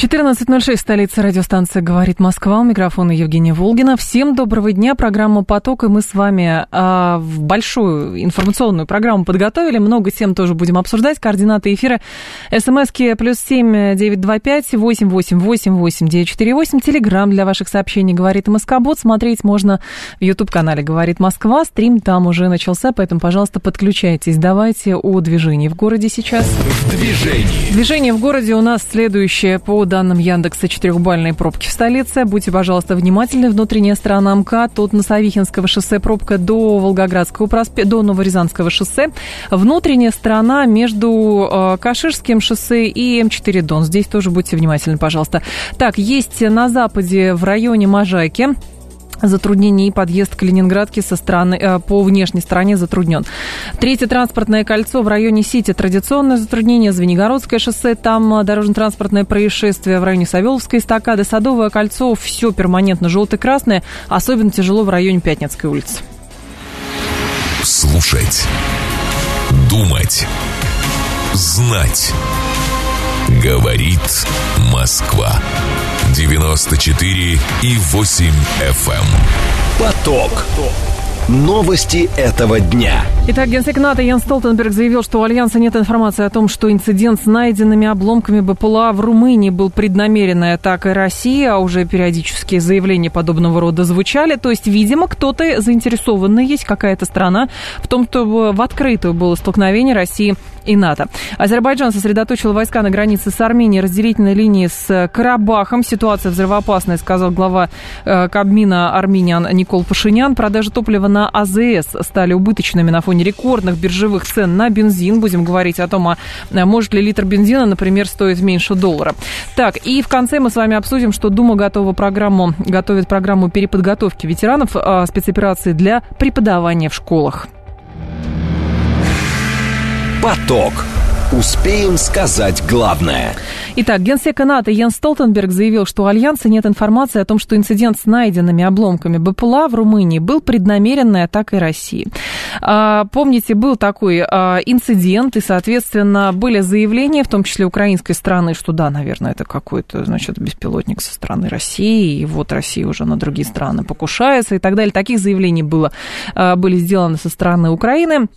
14.06, столица радиостанции «Говорит Москва». У микрофона Евгения Волгина. Всем доброго дня. Программа «Поток». И мы с вами э, в большую информационную программу подготовили. Много тем тоже будем обсуждать. Координаты эфира. СМСки плюс семь девять два пять восемь восемь восемь восемь девять четыре восемь. Телеграмм для ваших сообщений «Говорит Москобот». Смотреть можно в YouTube-канале «Говорит Москва». Стрим там уже начался, поэтому, пожалуйста, подключайтесь. Давайте о движении в городе сейчас. В движении. Движение в городе у нас следующее по данным Яндекса, четырехбальные пробки в столице. Будьте, пожалуйста, внимательны. Внутренняя сторона МКАД от Носовихинского шоссе пробка до Волгоградского проспекта, до Новорязанского шоссе. Внутренняя сторона между э, Каширским шоссе и М4 Дон. Здесь тоже будьте внимательны, пожалуйста. Так, есть на западе в районе Можайки затруднений и подъезд к Ленинградке со стороны, э, по внешней стороне затруднен. Третье транспортное кольцо в районе Сити традиционное затруднение, Звенигородское шоссе, там э, дорожно-транспортное происшествие в районе Савеловской эстакады, Садовое кольцо, все перманентно желто-красное, особенно тяжело в районе Пятницкой улицы. Слушать. Думать. Знать. Говорит Москва. 94 и 8 FM. Эм. Поток. Новости этого дня. Итак, генсек НАТО Ян Столтенберг заявил, что у Альянса нет информации о том, что инцидент с найденными обломками БПЛА в Румынии был преднамеренной атакой России, а уже периодические заявления подобного рода звучали. То есть, видимо, кто-то заинтересованный есть, какая-то страна, в том, чтобы в открытую было столкновение России и НАТО. Азербайджан сосредоточил войска на границе с Арменией, разделительной линии с Карабахом. Ситуация взрывоопасная, сказал глава э, Кабмина Армениан Никол Пашинян. Продажи топлива на АЗС стали убыточными на фоне рекордных биржевых цен на бензин. Будем говорить о том, а может ли литр бензина, например, стоить меньше доллара. Так, и в конце мы с вами обсудим, что Дума готова программу, готовит программу переподготовки ветеранов э, спецоперации для преподавания в школах. Поток. Успеем сказать главное. Итак, генсек НАТО Йен Столтенберг заявил, что у Альянса нет информации о том, что инцидент с найденными обломками БПЛА в Румынии был преднамеренной атакой России. А, помните, был такой а, инцидент, и, соответственно, были заявления, в том числе украинской стороны, что да, наверное, это какой-то, значит, беспилотник со стороны России, и вот Россия уже на другие страны покушается и так далее. Таких заявлений было, а, были сделаны со стороны Украины.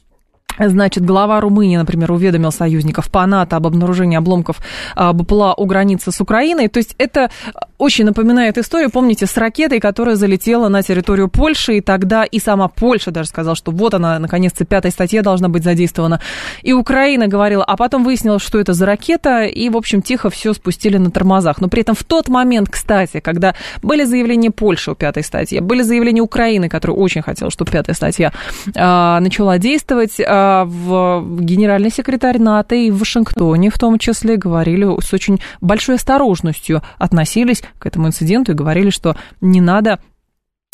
Значит, глава Румынии, например, уведомил союзников по НАТО об обнаружении обломков а, БПЛА у границы с Украиной. То есть это очень напоминает историю, помните, с ракетой, которая залетела на территорию Польши, и тогда и сама Польша даже сказала, что вот она, наконец-то, пятая статья должна быть задействована. И Украина говорила, а потом выяснилось, что это за ракета, и, в общем, тихо все спустили на тормозах. Но при этом в тот момент, кстати, когда были заявления Польши о пятой статье, были заявления Украины, которая очень хотела, чтобы пятая статья а, начала действовать, а, в генеральный секретарь НАТО и в Вашингтоне в том числе говорили с очень большой осторожностью относились к этому инциденту и говорили, что не надо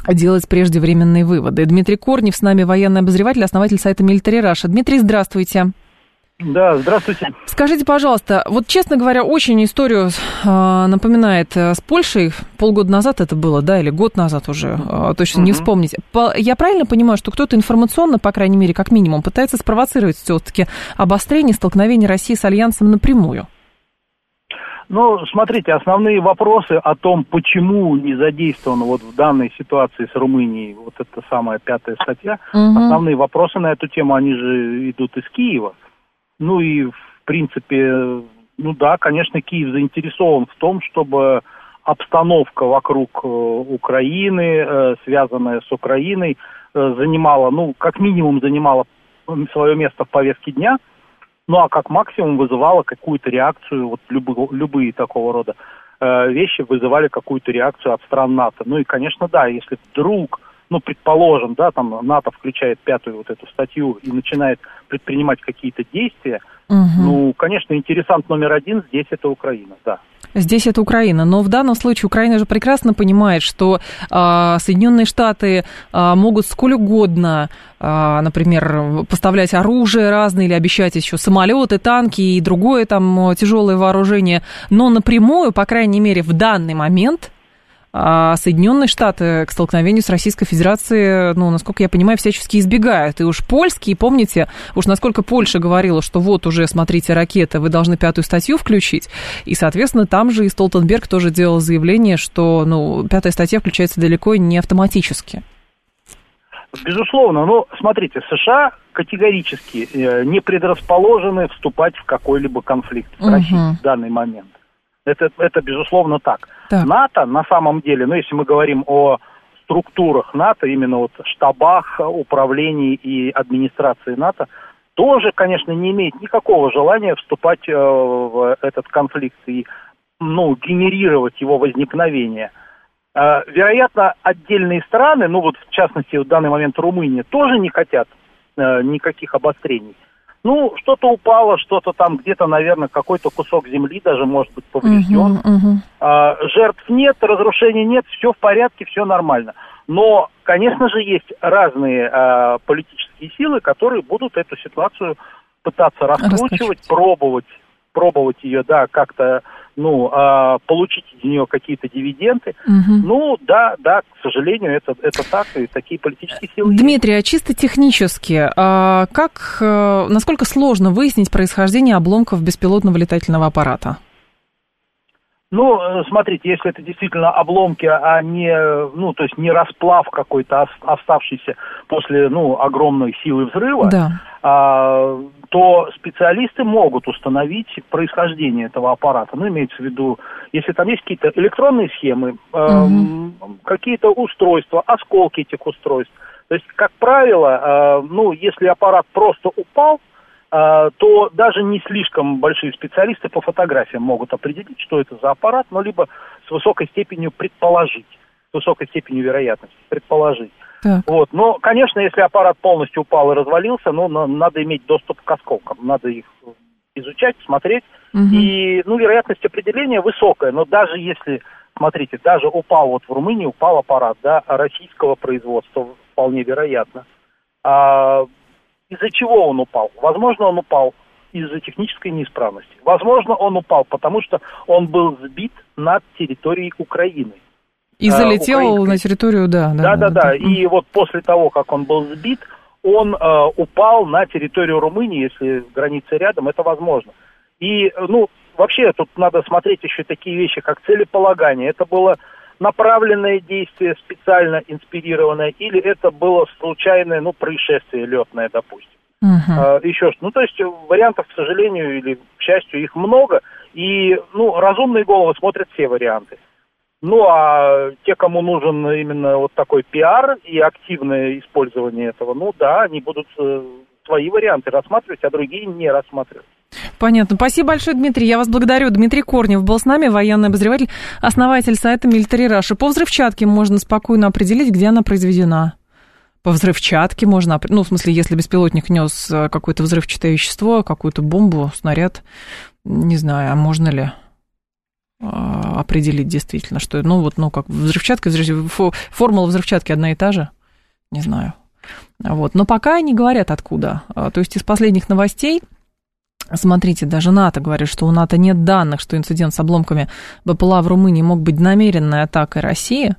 делать преждевременные выводы. Дмитрий Корнев с нами, военный обозреватель, основатель сайта Military Russia. Дмитрий, здравствуйте. Да, здравствуйте. Скажите, пожалуйста, вот, честно говоря, очень историю э, напоминает э, с Польшей. Полгода назад это было, да, или год назад уже, э, точно угу. не вспомнить. По, я правильно понимаю, что кто-то информационно, по крайней мере, как минимум, пытается спровоцировать все-таки обострение столкновения России с Альянсом напрямую? Ну, смотрите, основные вопросы о том, почему не задействована вот в данной ситуации с Румынией вот эта самая пятая статья, угу. основные вопросы на эту тему, они же идут из Киева. Ну и, в принципе, ну да, конечно, Киев заинтересован в том, чтобы обстановка вокруг э, Украины, э, связанная с Украиной, э, занимала, ну, как минимум занимала свое место в повестке дня – ну а как максимум вызывало какую-то реакцию, вот любые, любые такого рода вещи вызывали какую-то реакцию от стран НАТО. Ну и, конечно, да, если вдруг ну, предположим, да, там НАТО включает пятую вот эту статью и начинает предпринимать какие-то действия, угу. ну, конечно, интересант номер один здесь это Украина, да. Здесь это Украина, но в данном случае Украина же прекрасно понимает, что э, Соединенные Штаты э, могут сколь угодно, э, например, поставлять оружие разное или обещать еще самолеты, танки и другое там тяжелое вооружение, но напрямую, по крайней мере, в данный момент а Соединенные Штаты к столкновению с Российской Федерацией, ну, насколько я понимаю, всячески избегают. И уж польские, помните, уж насколько Польша говорила, что вот уже, смотрите, ракета, вы должны пятую статью включить. И, соответственно, там же и Столтенберг тоже делал заявление, что, ну, пятая статья включается далеко не автоматически. Безусловно, но смотрите, США категорически э, не предрасположены вступать в какой-либо конфликт с угу. Россией в данный момент. Это, это безусловно так. так. НАТО на самом деле, ну если мы говорим о структурах НАТО, именно вот штабах, управлений и администрации НАТО, тоже, конечно, не имеет никакого желания вступать э, в этот конфликт и ну, генерировать его возникновение. Э, вероятно, отдельные страны, ну вот в частности в данный момент Румыния, тоже не хотят э, никаких обострений. Ну, что-то упало, что-то там где-то, наверное, какой-то кусок земли даже может быть поврежден. Uh-huh, uh-huh. А, жертв нет, разрушений нет, все в порядке, все нормально. Но, конечно же, есть разные а, политические силы, которые будут эту ситуацию пытаться раскручивать, пробовать, пробовать ее, да, как-то ну, а, получить из нее какие-то дивиденды. Угу. Ну, да, да, к сожалению, это, это так, и такие политические силы Дмитрий, есть. а чисто технически, а как, э, насколько сложно выяснить происхождение обломков беспилотного летательного аппарата? Ну, э, смотрите, если это действительно обломки, а не, ну, то есть не расплав какой-то оставшийся после, ну, огромной силы взрыва, да. а, то специалисты могут установить происхождение этого аппарата. Ну, имеется в виду, если там есть какие-то электронные схемы, э, угу. какие-то устройства, осколки этих устройств. То есть, как правило, э, ну, если аппарат просто упал, а, то даже не слишком большие специалисты по фотографиям могут определить, что это за аппарат, но либо с высокой степенью предположить, с высокой степенью вероятности предположить. Так. Вот. Но, конечно, если аппарат полностью упал и развалился, ну, надо иметь доступ к осколкам, надо их изучать, смотреть. Угу. И, ну, вероятность определения высокая, но даже если, смотрите, даже упал вот в Румынии, упал аппарат, да, российского производства, вполне вероятно. А, из-за чего он упал? Возможно, он упал из-за технической неисправности. Возможно, он упал, потому что он был сбит над территорией Украины. И залетел Украинской. на территорию, да. Да, да, да. да. И вот после того, как он был сбит, он э, упал на территорию Румынии, если граница рядом, это возможно. И, ну, вообще тут надо смотреть еще такие вещи, как целеполагание. Это было направленное действие, специально инспирированное, или это было случайное, ну, происшествие летное, допустим. Uh-huh. Еще что. Ну, то есть вариантов, к сожалению, или к счастью, их много, и, ну, разумные головы смотрят все варианты. Ну, а те, кому нужен именно вот такой пиар и активное использование этого, ну да, они будут э, свои варианты рассматривать, а другие не рассматривать. Понятно. Спасибо большое, Дмитрий. Я вас благодарю. Дмитрий Корнев был с нами, военный обозреватель, основатель сайта Military Russia. По взрывчатке можно спокойно определить, где она произведена. По взрывчатке можно, ну, в смысле, если беспилотник нес э, какое-то взрывчатое вещество, какую-то бомбу, снаряд, не знаю, а можно ли э, определить действительно, что, ну, вот, ну, как взрывчатка, формула взрывчатки одна и та же, не знаю. Вот. Но пока они говорят откуда. А, то есть из последних новостей Смотрите, даже НАТО говорит, что у НАТО нет данных, что инцидент с обломками БПЛА в Румынии мог быть намеренной атакой России.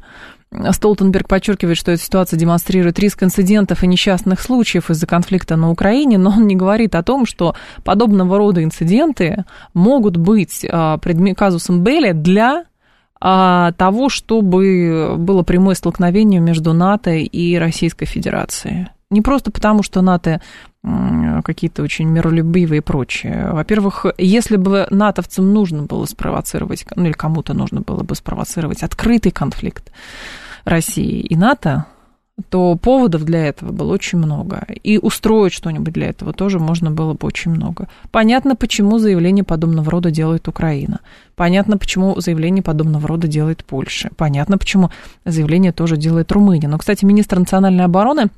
Столтенберг подчеркивает, что эта ситуация демонстрирует риск инцидентов и несчастных случаев из-за конфликта на Украине, но он не говорит о том, что подобного рода инциденты могут быть а, казусом Белли для а, того, чтобы было прямое столкновение между НАТО и Российской Федерацией. Не просто потому, что НАТО какие-то очень миролюбивые и прочее. Во-первых, если бы натовцам нужно было спровоцировать, ну или кому-то нужно было бы спровоцировать открытый конфликт России и НАТО, то поводов для этого было очень много. И устроить что-нибудь для этого тоже можно было бы очень много. Понятно, почему заявление подобного рода делает Украина. Понятно, почему заявление подобного рода делает Польша. Понятно, почему заявление тоже делает Румыния. Но, кстати, министр национальной обороны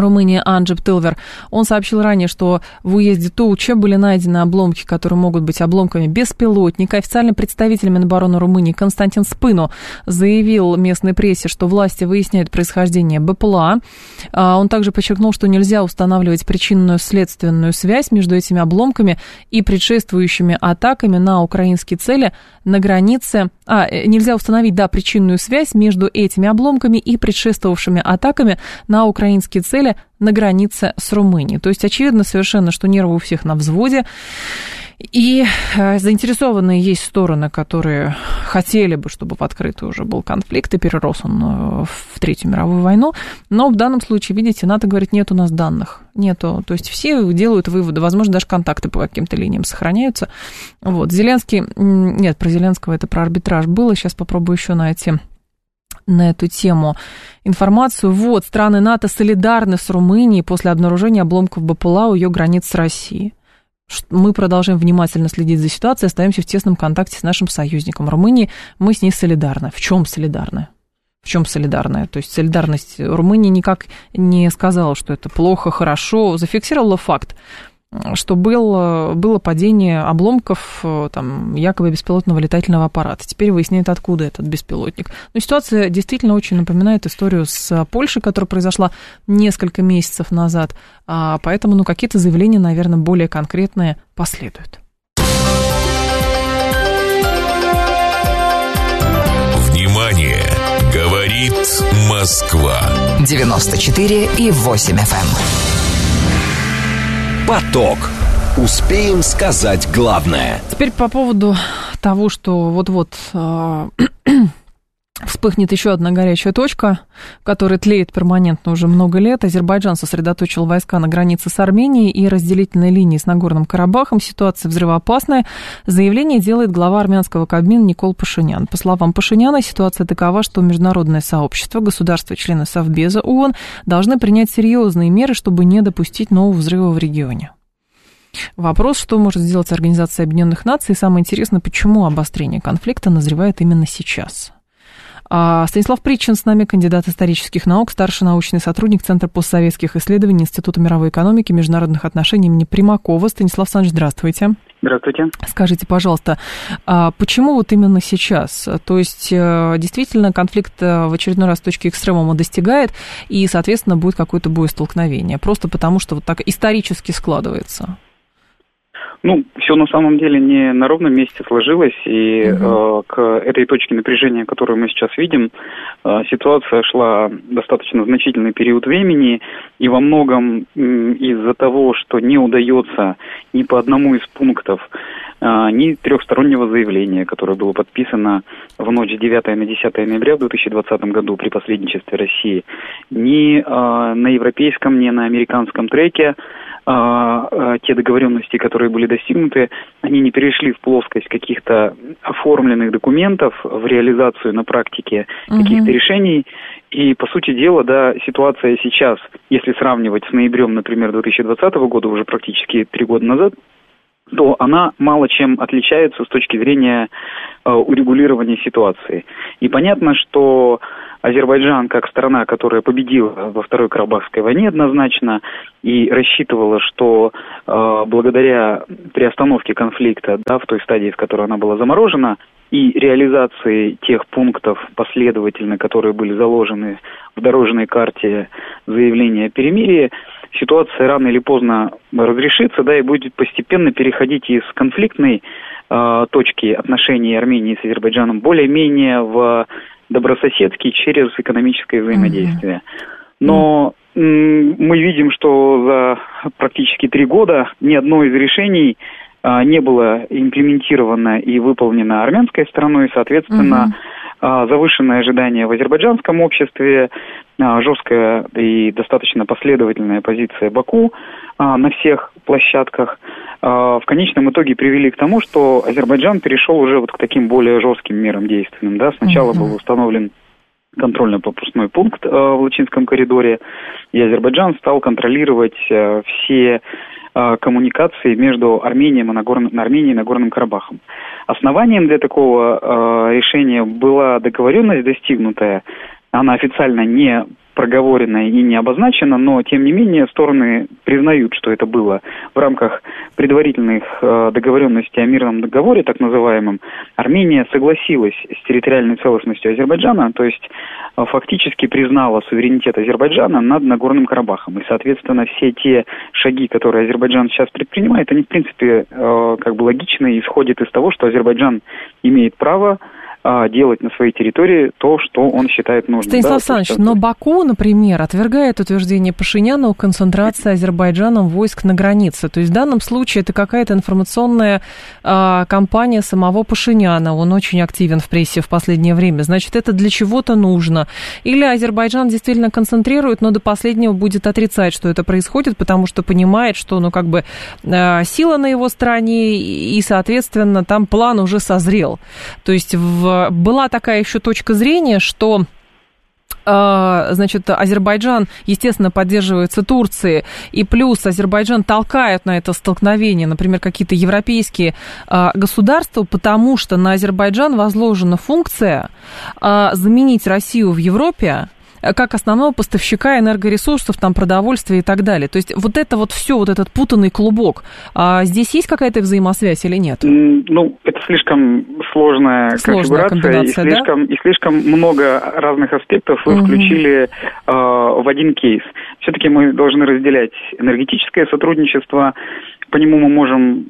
Румынии Анджип Тилвер, он сообщил ранее, что в уезде Тулча были найдены обломки, которые могут быть обломками беспилотника. Официальный представитель Минобороны Румынии Константин Спыну заявил местной прессе, что власти выясняют происхождение БПЛА. А, он также подчеркнул, что нельзя устанавливать причинную следственную связь между этими обломками и предшествующими атаками на украинские цели на границе. А, э, нельзя установить, да, причинную связь между этими обломками и предшествовавшими атаками на украинские цели цели на границе с Румынией. То есть очевидно совершенно, что нервы у всех на взводе. И э, заинтересованные есть стороны, которые хотели бы, чтобы в открытую уже был конфликт, и перерос он э, в Третью мировую войну. Но в данном случае, видите, НАТО говорит, нет у нас данных. Нету. То есть все делают выводы, возможно, даже контакты по каким-то линиям сохраняются. Вот. Зеленский, нет, про Зеленского это про арбитраж было, сейчас попробую еще найти на эту тему информацию. Вот, страны НАТО солидарны с Румынией после обнаружения обломков БПЛА у ее границ с Россией. Мы продолжаем внимательно следить за ситуацией, остаемся в тесном контакте с нашим союзником Румынией. Мы с ней солидарны. В чем солидарны? В чем солидарная? То есть солидарность Румынии никак не сказала, что это плохо, хорошо, зафиксировала факт что был, было падение обломков э, там, якобы беспилотного летательного аппарата. Теперь выясняет, откуда этот беспилотник. Но ситуация действительно очень напоминает историю с Польшей, которая произошла несколько месяцев назад. А поэтому ну, какие-то заявления, наверное, более конкретные последуют. Внимание! Говорит Москва. 94 и 8 FM. Поток. Успеем сказать главное. Теперь по поводу того, что вот-вот э, вспыхнет еще одна горячая точка, которая тлеет перманентно уже много лет. Азербайджан сосредоточил войска на границе с Арменией и разделительной линии с Нагорным Карабахом. Ситуация взрывоопасная. Заявление делает глава армянского кабмина Никол Пашинян. По словам Пашиняна, ситуация такова, что международное сообщество, государства-члены Совбеза ООН должны принять серьезные меры, чтобы не допустить нового взрыва в регионе. Вопрос, что может сделать Организация Объединенных Наций, и самое интересное, почему обострение конфликта назревает именно сейчас. А Станислав Причин с нами, кандидат исторических наук, старший научный сотрудник Центра постсоветских исследований Института мировой экономики и международных отношений имени Примакова. Станислав Александрович, здравствуйте. Здравствуйте. Скажите, пожалуйста, а почему вот именно сейчас? То есть, э, действительно, конфликт э, в очередной раз точки экстремума достигает, и, соответственно, будет какое-то боестолкновение, просто потому что вот так исторически складывается? Ну, все на самом деле не на ровном месте сложилось, и угу. э, к этой точке напряжения, которую мы сейчас видим, э, ситуация шла достаточно значительный период времени, и во многом э, из-за того, что не удается ни по одному из пунктов э, ни трехстороннего заявления, которое было подписано в ночь с 9 на 10 ноября в 2020 году при посредничестве России, ни э, на европейском, ни на американском треке, те договоренности, которые были достигнуты, они не перешли в плоскость каких-то оформленных документов в реализацию на практике угу. каких-то решений. И, по сути дела, да, ситуация сейчас, если сравнивать с ноябрем, например, 2020 года, уже практически три года назад, то она мало чем отличается с точки зрения э, урегулирования ситуации. И понятно, что Азербайджан, как страна, которая победила во Второй Карабахской войне однозначно и рассчитывала, что э, благодаря приостановке конфликта, да, в той стадии, в которой она была заморожена, и реализации тех пунктов последовательно, которые были заложены в дорожной карте заявления о перемирии, ситуация рано или поздно разрешится, да, и будет постепенно переходить из конфликтной э, точки отношений Армении с Азербайджаном более-менее в добрососедский через экономическое взаимодействие. Но мы видим, что за практически три года ни одно из решений не было имплементировано и выполнено армянской стороной, соответственно, угу. завышенное ожидание в азербайджанском обществе, а, жесткая и достаточно последовательная позиция Баку на всех площадках в конечном итоге привели к тому, что Азербайджан перешел уже вот к таким более жестким мерам действенным. Да? Сначала угу. был установлен контрольно-пропускной пункт в Лачинском коридоре, и Азербайджан стал контролировать все коммуникации между Арменией и, Нагорным, Арменией и Нагорным Карабахом. Основанием для такого решения была договоренность достигнутая, она официально не проговорено и не обозначено, но тем не менее стороны признают, что это было в рамках предварительных э, договоренностей о мирном договоре, так называемом. Армения согласилась с территориальной целостностью Азербайджана, то есть э, фактически признала суверенитет Азербайджана над Нагорным Карабахом. И, соответственно, все те шаги, которые Азербайджан сейчас предпринимает, они, в принципе, э, как бы логичны и исходят из того, что Азербайджан имеет право а, делать на своей территории то, что он считает нужным. Станислав да, Александрович, но Баку, например, отвергает утверждение Пашиняна о концентрации Азербайджаном войск на границе. То есть в данном случае это какая-то информационная а, кампания самого Пашиняна. Он очень активен в прессе в последнее время. Значит, это для чего-то нужно. Или Азербайджан действительно концентрирует, но до последнего будет отрицать, что это происходит, потому что понимает, что, ну, как бы а, сила на его стороне, и, соответственно, там план уже созрел. То есть в была такая еще точка зрения, что а, значит, Азербайджан, естественно, поддерживается Турцией, и плюс Азербайджан толкает на это столкновение, например, какие-то европейские а, государства, потому что на Азербайджан возложена функция а, заменить Россию в Европе как основного поставщика энергоресурсов, там, продовольствия и так далее. То есть вот это вот все, вот этот путанный клубок, а здесь есть какая-то взаимосвязь или нет? Ну, это слишком сложная, сложная конфигурация и слишком, да? и слишком много разных аспектов вы угу. включили э, в один кейс. Все-таки мы должны разделять энергетическое сотрудничество, по нему мы можем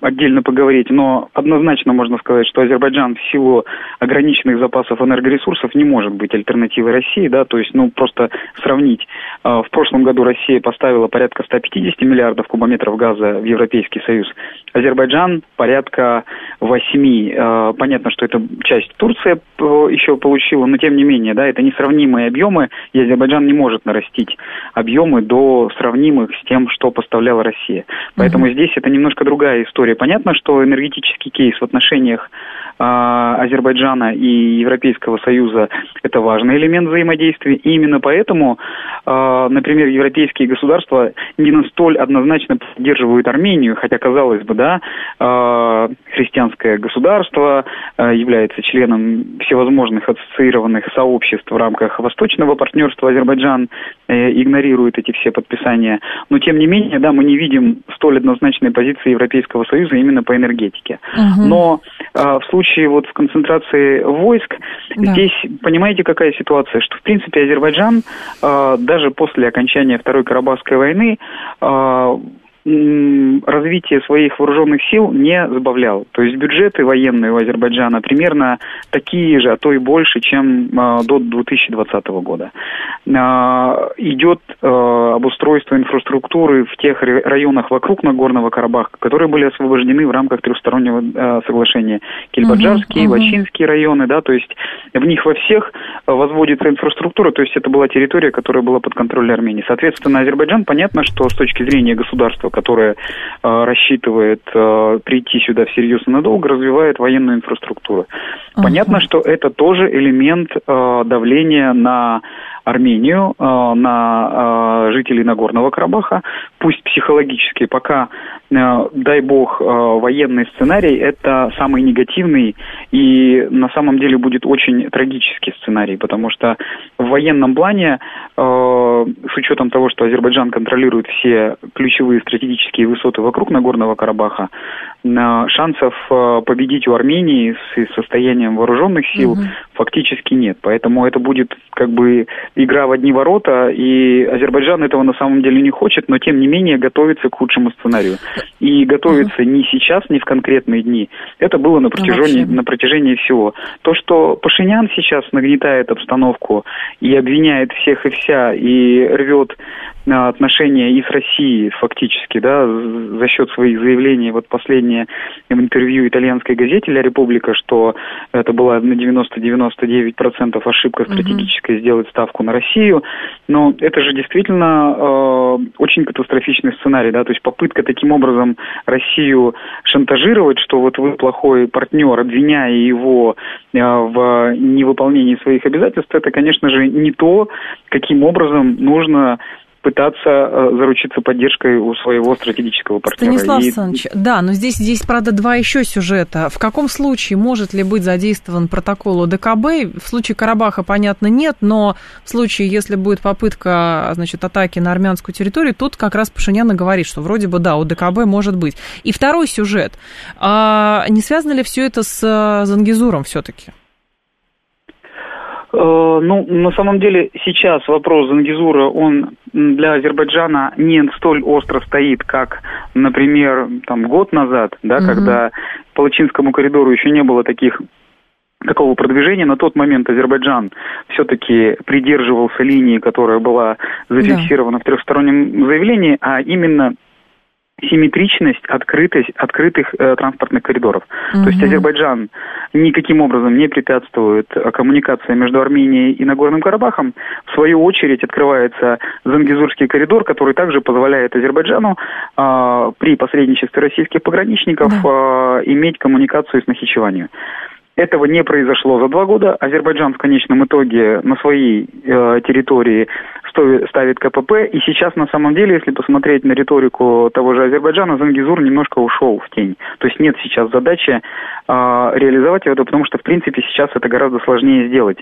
отдельно поговорить, но однозначно можно сказать, что Азербайджан в силу ограниченных запасов энергоресурсов не может быть альтернативой России, да, то есть, ну, просто сравнить. А, в прошлом году Россия поставила порядка 150 миллиардов кубометров газа в Европейский Союз, Азербайджан порядка 8. А, понятно, что это часть Турция еще получила, но тем не менее, да, это несравнимые объемы, и Азербайджан не может нарастить объемы до сравнимых с тем, что поставляла Россия. Поэтому Поэтому здесь это немножко другая история. Понятно, что энергетический кейс в отношениях э, Азербайджана и Европейского Союза это важный элемент взаимодействия. И именно поэтому, э, например, европейские государства не настолько однозначно поддерживают Армению, хотя, казалось бы, да, э, христианское государство э, является членом всевозможных ассоциированных сообществ в рамках Восточного партнерства. Азербайджан э, игнорирует эти все подписания. Но, тем не менее, да, мы не видим столь однозначно однозначной позиции Европейского Союза именно по энергетике. Угу. Но а, в случае вот в концентрации войск, да. здесь понимаете, какая ситуация, что в принципе Азербайджан а, даже после окончания Второй Карабахской войны а, развитие своих вооруженных сил не забавлял. То есть бюджеты военные у Азербайджана примерно такие же, а то и больше, чем э, до 2020 года. Э, идет э, обустройство инфраструктуры в тех районах вокруг Нагорного Карабаха, которые были освобождены в рамках трехстороннего соглашения. Кельбаджарские, uh-huh, uh-huh. Лачинские районы, да, то есть в них во всех возводится инфраструктура, то есть это была территория, которая была под контролем Армении. Соответственно, Азербайджан, понятно, что с точки зрения государства, которая э, рассчитывает э, прийти сюда всерьез и надолго, развивает военную инфраструктуру. Uh-huh. Понятно, что это тоже элемент э, давления на Армению, на жителей Нагорного Карабаха, пусть психологически, пока, э, дай бог, военный сценарий, это самый негативный и на самом деле будет очень трагический сценарий, потому что в военном плане, с учетом того, что Азербайджан контролирует все ключевые стратегические высоты вокруг Нагорного Карабаха, шансов победить у Армении с состоянием вооруженных сил угу. фактически нет. Поэтому это будет как бы игра в одни ворота, и Азербайджан этого на самом деле не хочет, но тем не менее готовится к худшему сценарию. И готовится uh-huh. не сейчас, не в конкретные дни. Это было на протяжении, на протяжении всего. То, что Пашинян сейчас нагнетает обстановку и обвиняет всех и вся, и рвет отношения и с Россией фактически, да, за счет своих заявлений. Вот последнее интервью итальянской газете «Ля Република», что это была на 90-99% ошибка стратегическая сделать ставку на Россию. Но это же действительно э, очень катастрофичный сценарий, да, то есть попытка таким образом Россию шантажировать, что вот вы плохой партнер, обвиняя его э, в невыполнении своих обязательств, это, конечно же, не то, каким образом нужно пытаться э, заручиться поддержкой у своего стратегического партнера. Станислав и... Александрович, да, но здесь, здесь, правда, два еще сюжета. В каком случае может ли быть задействован протокол ОДКБ? В случае Карабаха, понятно, нет, но в случае, если будет попытка, значит, атаки на армянскую территорию, тут как раз Пашинян и говорит, что вроде бы, да, ОДКБ может быть. И второй сюжет. А не связано ли все это с э, Зангизуром все-таки? Э, ну, на самом деле, сейчас вопрос Зангизура, он для Азербайджана не столь остро стоит, как, например, там, год назад, да, угу. когда по Лачинскому коридору еще не было таких такого продвижения. На тот момент Азербайджан все-таки придерживался линии, которая была зафиксирована да. в трехстороннем заявлении, а именно симметричность, открытость, открытых э, транспортных коридоров. Угу. То есть Азербайджан никаким образом не препятствует э, коммуникации между Арменией и Нагорным Карабахом. В свою очередь открывается Зангизурский коридор, который также позволяет Азербайджану э, при посредничестве российских пограничников да. э, иметь коммуникацию с Нахичеванием. Этого не произошло за два года. Азербайджан в конечном итоге на своей э, территории ставит КПП. И сейчас, на самом деле, если посмотреть на риторику того же Азербайджана, Зангизур немножко ушел в тень. То есть нет сейчас задачи э, реализовать это, потому что, в принципе, сейчас это гораздо сложнее сделать.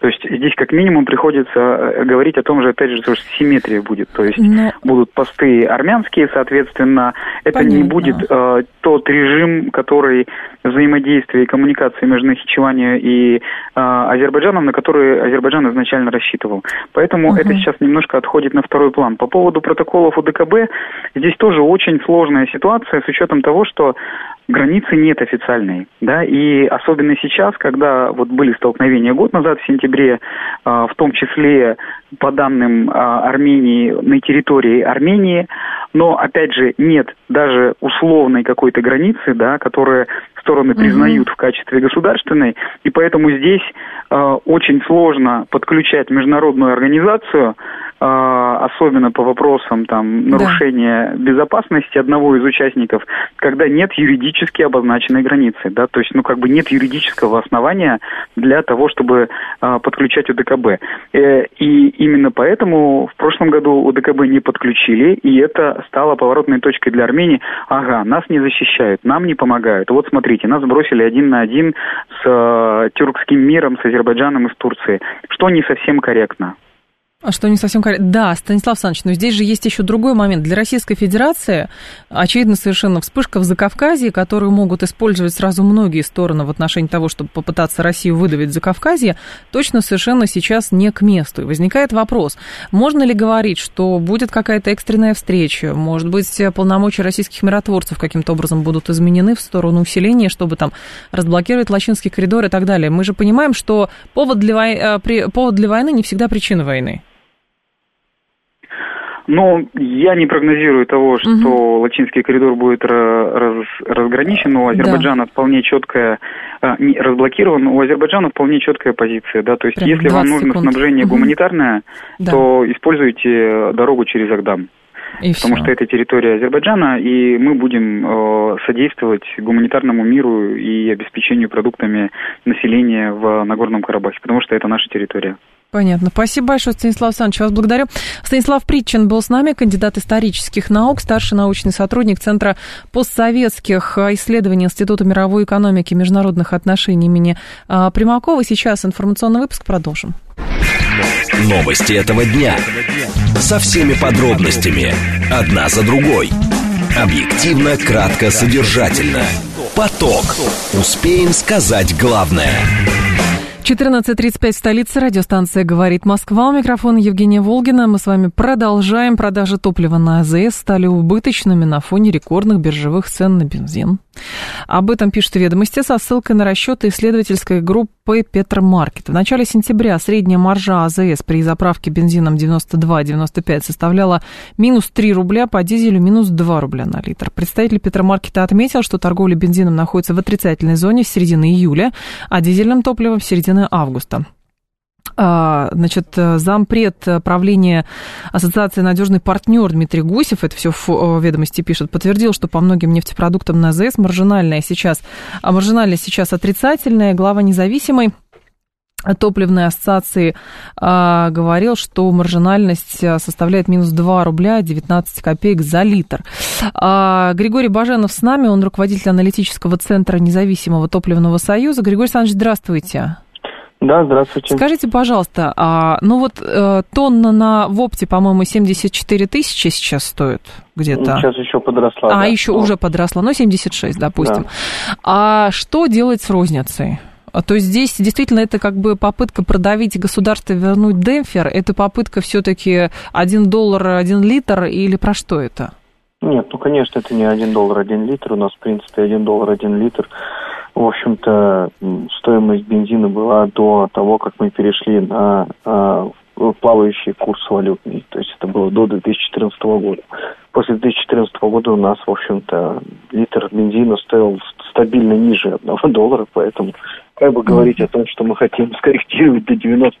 То есть здесь, как минимум, приходится э, говорить о том же, опять же, что симметрия будет. То есть Но... будут посты армянские, соответственно, это Понятно. не будет э, тот режим, который взаимодействия и коммуникации между Нахичеванием и э, Азербайджаном, на который Азербайджан изначально рассчитывал. Поэтому угу. это сейчас немножко отходит на второй план. По поводу протоколов УДКБ, здесь тоже очень сложная ситуация с учетом того, что границы нет официальной, да, и особенно сейчас, когда вот были столкновения год назад в сентябре, в том числе по данным Армении на территории Армении, но опять же нет даже условной какой-то границы, да, которая стороны признают в качестве государственной, и поэтому здесь э, очень сложно подключать международную организацию, э, особенно по вопросам там, нарушения да. безопасности одного из участников, когда нет юридически обозначенной границы, да, то есть, ну, как бы нет юридического основания для того, чтобы э, подключать УДКБ. Э, и именно поэтому в прошлом году УДКБ не подключили, и это стало поворотной точкой для Армении. Ага, нас не защищают, нам не помогают. Вот смотрите, нас бросили один на один с э, тюркским миром, с Азербайджаном и с Турцией, что не совсем корректно. А что не совсем корректно? Да, Станислав Александрович, но здесь же есть еще другой момент. Для Российской Федерации, очевидно, совершенно вспышка в Закавказье, которую могут использовать сразу многие стороны в отношении того, чтобы попытаться Россию выдавить Закавказье, точно совершенно сейчас не к месту. И возникает вопрос, можно ли говорить, что будет какая-то экстренная встреча, может быть, полномочия российских миротворцев каким-то образом будут изменены в сторону усиления, чтобы там разблокировать Лачинский коридор и так далее. Мы же понимаем, что повод для, вой... Э, повод для войны не всегда причина войны. Но я не прогнозирую того, что угу. Лачинский коридор будет раз, разграничен. У Азербайджана да. вполне четкая, а, не, разблокирован. У Азербайджана вполне четкая позиция. Да? То есть, Прям если вам нужно секунд. снабжение угу. гуманитарное, да. то используйте дорогу через Агдам. И потому все. что это территория Азербайджана, и мы будем э, содействовать гуманитарному миру и обеспечению продуктами населения в Нагорном Карабахе, потому что это наша территория. Понятно. Спасибо большое, Станислав Александрович. Вас благодарю. Станислав Притчин был с нами, кандидат исторических наук, старший научный сотрудник Центра постсоветских исследований Института мировой экономики и международных отношений имени а, Примакова. Сейчас информационный выпуск продолжим. Новости этого дня. Со всеми подробностями. Одна за другой. Объективно, кратко, содержательно. Поток. Успеем сказать главное. 14.35 в столице. Радиостанция «Говорит Москва». У микрофона Евгения Волгина. Мы с вами продолжаем. Продажи топлива на АЗС стали убыточными на фоне рекордных биржевых цен на бензин. Об этом пишут ведомости со ссылкой на расчеты исследовательской группы Петромаркет. В начале сентября средняя маржа АЗС при заправке бензином 92-95 составляла минус 3 рубля, по дизелю минус 2 рубля на литр. Представитель Петромаркета отметил, что торговля бензином находится в отрицательной зоне с середины июля, а дизельным топливом с середины августа. А, значит, зампред правления Ассоциации «Надежный партнер» Дмитрий Гусев, это все в ведомости пишет, подтвердил, что по многим нефтепродуктам на АЗС маржинальная сейчас, а маржинальность сейчас отрицательная. Глава независимой топливной ассоциации а, говорил, что маржинальность составляет минус 2 рубля 19 копеек за литр. А, Григорий Баженов с нами, он руководитель аналитического центра независимого топливного союза. Григорий Александрович, здравствуйте. Да, здравствуйте. Скажите, пожалуйста, а, ну вот э, тонна на ВОПТе, по-моему, 74 тысячи сейчас стоит где-то. Сейчас еще подросла. А, да. еще ну. уже подросла, но 76, допустим. Да. А что делать с розницей? То есть здесь действительно это как бы попытка продавить государство, вернуть демпфер, это попытка все-таки 1 доллар 1 литр или про что это? Нет, ну, конечно, это не 1 доллар 1 литр. У нас, в принципе, 1 доллар 1 литр в общем-то, стоимость бензина была до того, как мы перешли на э, плавающий курс валютный. То есть это было до 2014 года. После 2014 года у нас, в общем-то, литр бензина стоил стабильно ниже одного доллара, поэтому как бы говорить о том, что мы хотим скорректировать до 90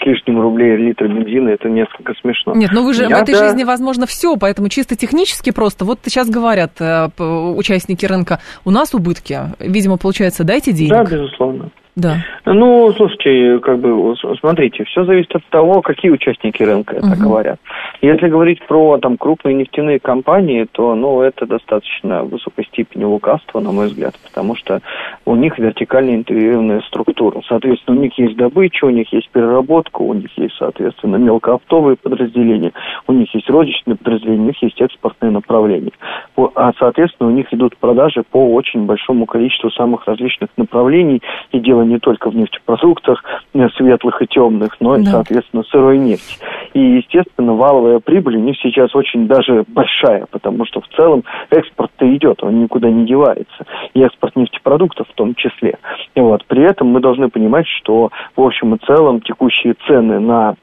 с лишним рублей литр бензина, это несколько смешно. Нет, ну вы же Я, в этой да... жизни возможно все, поэтому чисто технически просто, вот сейчас говорят э, участники рынка, у нас убытки, видимо, получается, дайте денег. Да, безусловно. Да. Ну, слушайте, как бы, смотрите, все зависит от того, какие участники рынка это угу. говорят. Если говорить про там крупные нефтяные компании, то, ну, это достаточно высокой степени лукавства, на мой взгляд, потому что у них вертикально интегрированная структура. Соответственно, у них есть добыча, у них есть переработка, у них есть, соответственно, мелкооптовые подразделения, у них есть розничные подразделения, у них есть экспортные направления. А, соответственно, у них идут продажи по очень большому количеству самых различных направлений, и дело не только в нефтепродуктах, э, светлых и темных, но и, да. соответственно, сырой нефти. И, естественно, валовая прибыль у них сейчас очень даже большая, потому что в целом экспорт-то идет, он никуда не девается. И экспорт нефтепродуктов в том числе. И вот, при этом мы должны понимать, что, в общем и целом, текущие цены на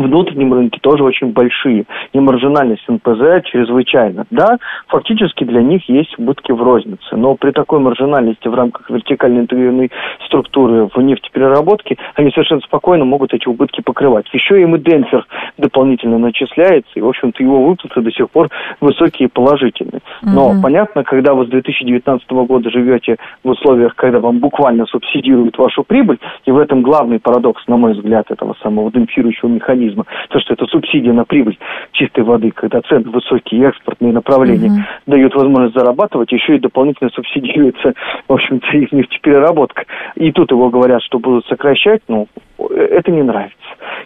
внутреннем рынке тоже очень большие. И маржинальность НПЗ чрезвычайно. Да, фактически для них есть убытки в рознице, но при такой маржинальности в рамках вертикальной интегрированной структуры в нефтепереработке они совершенно спокойно могут эти убытки покрывать. Еще им и демпфер дополнительно начисляется, и, в общем-то, его выплаты до сих пор высокие и положительные. Но mm-hmm. понятно, когда вы с 2019 года живете в условиях, когда вам буквально субсидируют вашу прибыль, и в этом главный парадокс, на мой взгляд, этого самого демпфирующего механизма, механизма. То, что это субсидия на прибыль чистой воды, когда цены высокие, экспортные направления угу. дают возможность зарабатывать, еще и дополнительно субсидируется, в общем-то, их нефтепереработка. И тут его говорят, что будут сокращать, ну, это не нравится.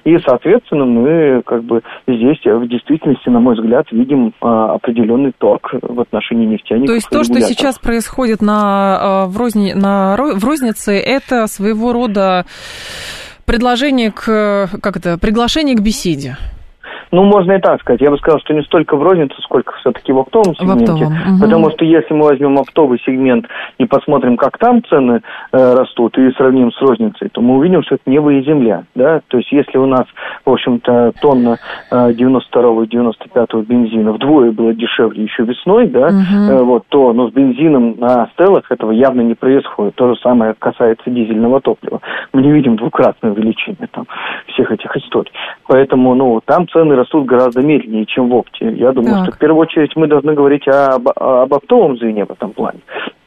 И, соответственно, мы как бы здесь в действительности, на мой взгляд, видим а, определенный торг в отношении нефтяников. То есть то, что сейчас происходит на, а, в, розни, на, в рознице, это своего рода предложение к, как это, приглашение к беседе. Ну, можно и так сказать. Я бы сказал, что не столько в розницу, сколько все-таки в оптовом сегменте. В оптовом. Угу. Потому что если мы возьмем оптовый сегмент и посмотрим, как там цены э, растут, и сравним с розницей, то мы увидим, что это небо и земля. Да? То есть если у нас, в общем-то, тонна э, 92 и 95 бензина вдвое было дешевле еще весной, да, угу. э, вот, то но с бензином на стелах этого явно не происходит. То же самое касается дизельного топлива. Мы не видим двукратное увеличение там, всех этих историй. Поэтому, ну, там цены растут гораздо медленнее, чем в опте. Я думаю, так. что в первую очередь мы должны говорить об, об оптовом звене в этом плане.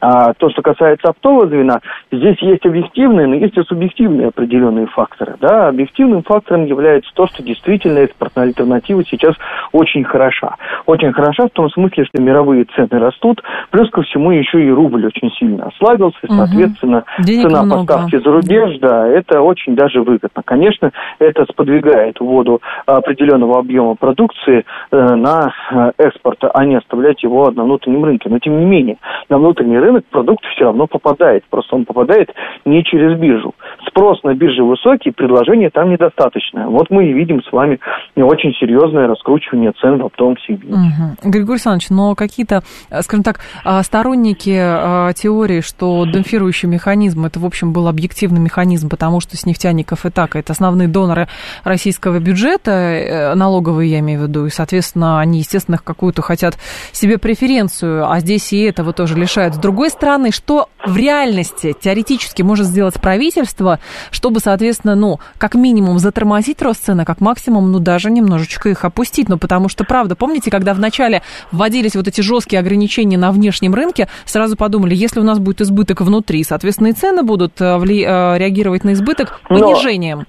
А то, что касается оптового звена, здесь есть объективные, но есть и субъективные определенные факторы. Да? Объективным фактором является то, что действительно экспортная альтернатива сейчас очень хороша. Очень хороша в том смысле, что мировые цены растут, плюс ко всему еще и рубль очень сильно ослабился, и, соответственно, угу. цена много. поставки за рубеж, да, это очень даже выгодно. Конечно, это сподвигает вводу определенного объема продукции э, на э, экспорт, а не оставлять его на внутреннем рынке. Но тем не менее, на внутренний рынок продукт все равно попадает. Просто он попадает не через биржу. Спрос на бирже высокий, предложение там недостаточное. Вот мы и видим с вами очень серьезное раскручивание цен в оптовом сегменте. Угу. Григорий Александрович, но какие-то, э, скажем так, а, сторонники а, теории, что демпфирующий механизм, это, в общем, был объективный механизм, потому что с нефтяников и так, это основные доноры российского бюджета, э, налоговые я имею в виду, и, соответственно, они, естественно, какую-то хотят себе преференцию, а здесь и этого тоже лишают. С другой стороны, что в реальности теоретически может сделать правительство, чтобы, соответственно, ну, как минимум затормозить рост цены, как максимум, ну, даже немножечко их опустить, ну, потому что, правда, помните, когда вначале вводились вот эти жесткие ограничения на внешнем рынке, сразу подумали, если у нас будет избыток внутри, соответственно, и цены будут э, вли- э, реагировать на избыток понижением. Но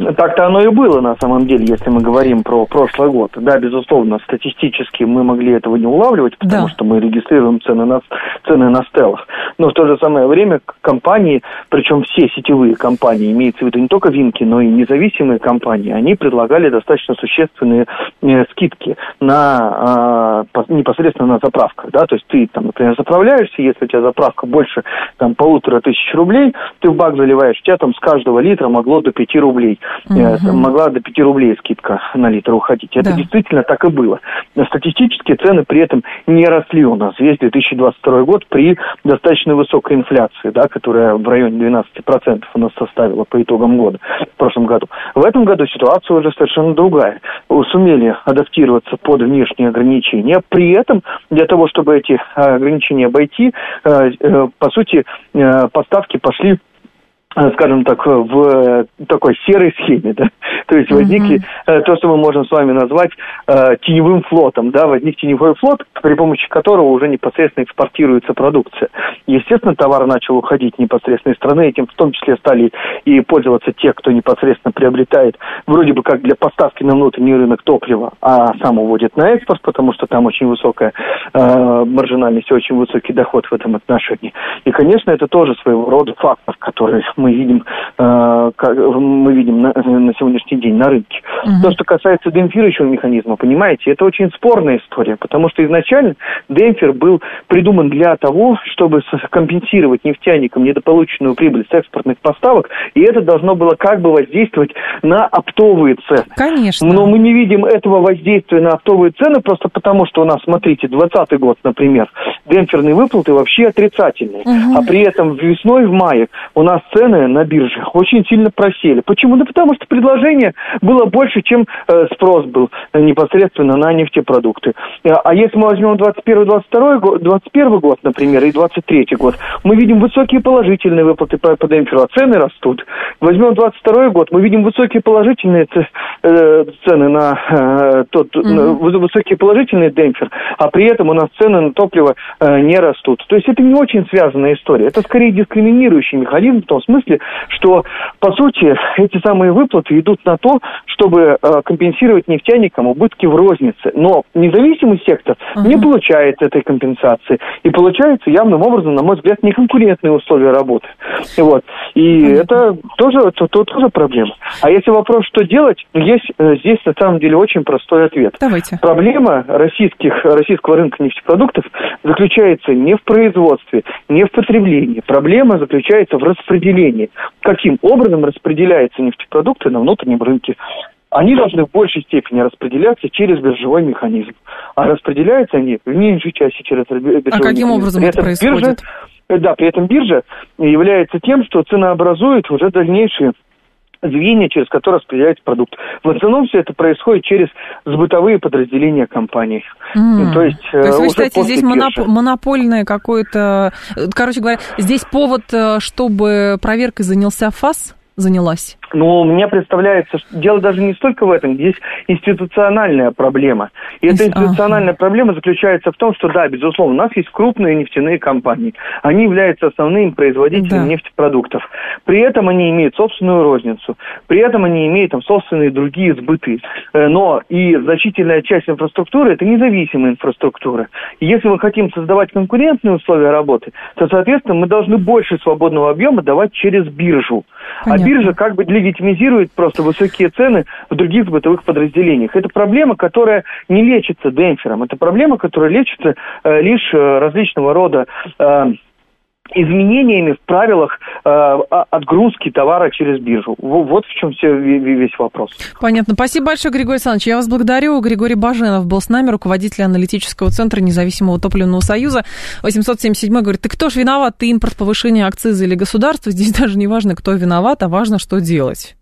так-то оно и было на самом деле, если мы говорим про прошлый год. Да, безусловно, статистически мы могли этого не улавливать, потому да. что мы регистрируем цены на, цены на стелах. Но в то же самое время компании, причем все сетевые компании, имеется в виду не только Винки, но и независимые компании, они предлагали достаточно существенные э, скидки на э, непосредственно на заправках. Да? То есть ты, там, например, заправляешься, если у тебя заправка больше там, полутора тысяч рублей, ты в бак заливаешь, у тебя там с каждого литра могло до пяти рублей угу. могла до 5 рублей скидка на литр уходить. Это да. действительно так и было. Статистически цены при этом не росли у нас весь 2022 год при достаточно высокой инфляции, да, которая в районе 12% у нас составила по итогам года, в прошлом году. В этом году ситуация уже совершенно другая. Сумели адаптироваться под внешние ограничения. При этом для того, чтобы эти ограничения обойти, э, э, по сути, поставки пошли Э, скажем так, в э, такой серой схеме, да, то есть возникли mm-hmm. то, что мы можем с вами назвать э, теневым флотом, да, возник теневой флот, при помощи которого уже непосредственно экспортируется продукция. Естественно, товар начал уходить непосредственно из страны, этим в том числе стали и пользоваться те, кто непосредственно приобретает, вроде бы как для поставки на внутренний рынок топлива, а сам уводит на экспорт, потому что там очень высокая э, маржинальность, очень высокий доход в этом отношении. И, конечно, это тоже своего рода фактор, который мы видим, э, мы видим на, на сегодняшний день на рынке. Угу. То, что касается демпфирующего механизма, понимаете, это очень спорная история, потому что изначально демпфер был придуман для того, чтобы компенсировать нефтяникам недополученную прибыль с экспортных поставок, и это должно было как бы воздействовать на оптовые цены. Конечно. Но мы не видим этого воздействия на оптовые цены просто потому, что у нас, смотрите, 2020 год, например, демпферные выплаты вообще отрицательные, угу. а при этом весной, в мае у нас цены цены на бирже очень сильно просели. Почему? Да потому что предложение было больше, чем э, спрос был непосредственно на нефтепродукты. Э, а если мы возьмем 21-22 год, 21 год, например, и 23 год, мы видим высокие положительные выплаты по, демпферу, а цены растут. Возьмем 22 год, мы видим высокие положительные э, цены на э, тот, mm-hmm. высокие положительные демпфер, а при этом у нас цены на топливо э, не растут. То есть это не очень связанная история. Это скорее дискриминирующий механизм в том смысле, смысле, что, по сути, эти самые выплаты идут на то, чтобы э, компенсировать нефтяникам убытки в рознице. Но независимый сектор uh-huh. не получает этой компенсации. И получается явным образом, на мой взгляд, неконкурентные условия работы. Вот. И uh-huh. это тоже, то, то, тоже проблема. А если вопрос, что делать, есть э, здесь на самом деле очень простой ответ. Давайте. Проблема российских, российского рынка нефтепродуктов заключается не в производстве, не в потреблении. Проблема заключается в распределении предложений, каким образом распределяются нефтепродукты на внутреннем рынке. Они должны в большей степени распределяться через биржевой механизм. А распределяются они в меньшей части через биржевой. А каким механизм. образом это происходит? Биржа, э, да, при этом биржа является тем, что ценообразует уже дальнейшие звенья, через которые распределяется продукт. В основном все это происходит через сбытовые подразделения компании. Mm. То есть, То есть вы считаете, здесь моноп... монопольное какое-то... Короче говоря, здесь повод, э, чтобы проверкой занялся ФАС? занялась? Ну, мне представляется, что дело даже не столько в этом, здесь институциональная проблема. И эта институциональная проблема заключается в том, что, да, безусловно, у нас есть крупные нефтяные компании. Они являются основными производителями да. нефтепродуктов. При этом они имеют собственную розницу. При этом они имеют там собственные другие сбыты. Э, но и значительная часть инфраструктуры – это независимая инфраструктура. И если мы хотим создавать конкурентные условия работы, то, соответственно, мы должны больше свободного объема давать через биржу. А Понятно. А биржа как бы легитимизирует просто высокие цены в других бытовых подразделениях. Это проблема, которая не лечится демпфером. Это проблема, которая лечится э, лишь э, различного рода э, изменениями в правилах э, отгрузки товара через биржу. Вот в чем все, весь вопрос. Понятно. Спасибо большое, Григорий Александрович. Я вас благодарю. Григорий Баженов был с нами, руководитель аналитического центра независимого топливного союза. 877 говорит, ты кто ж виноват? Ты импорт повышения акциза или государства? Здесь даже не важно, кто виноват, а важно, что делать.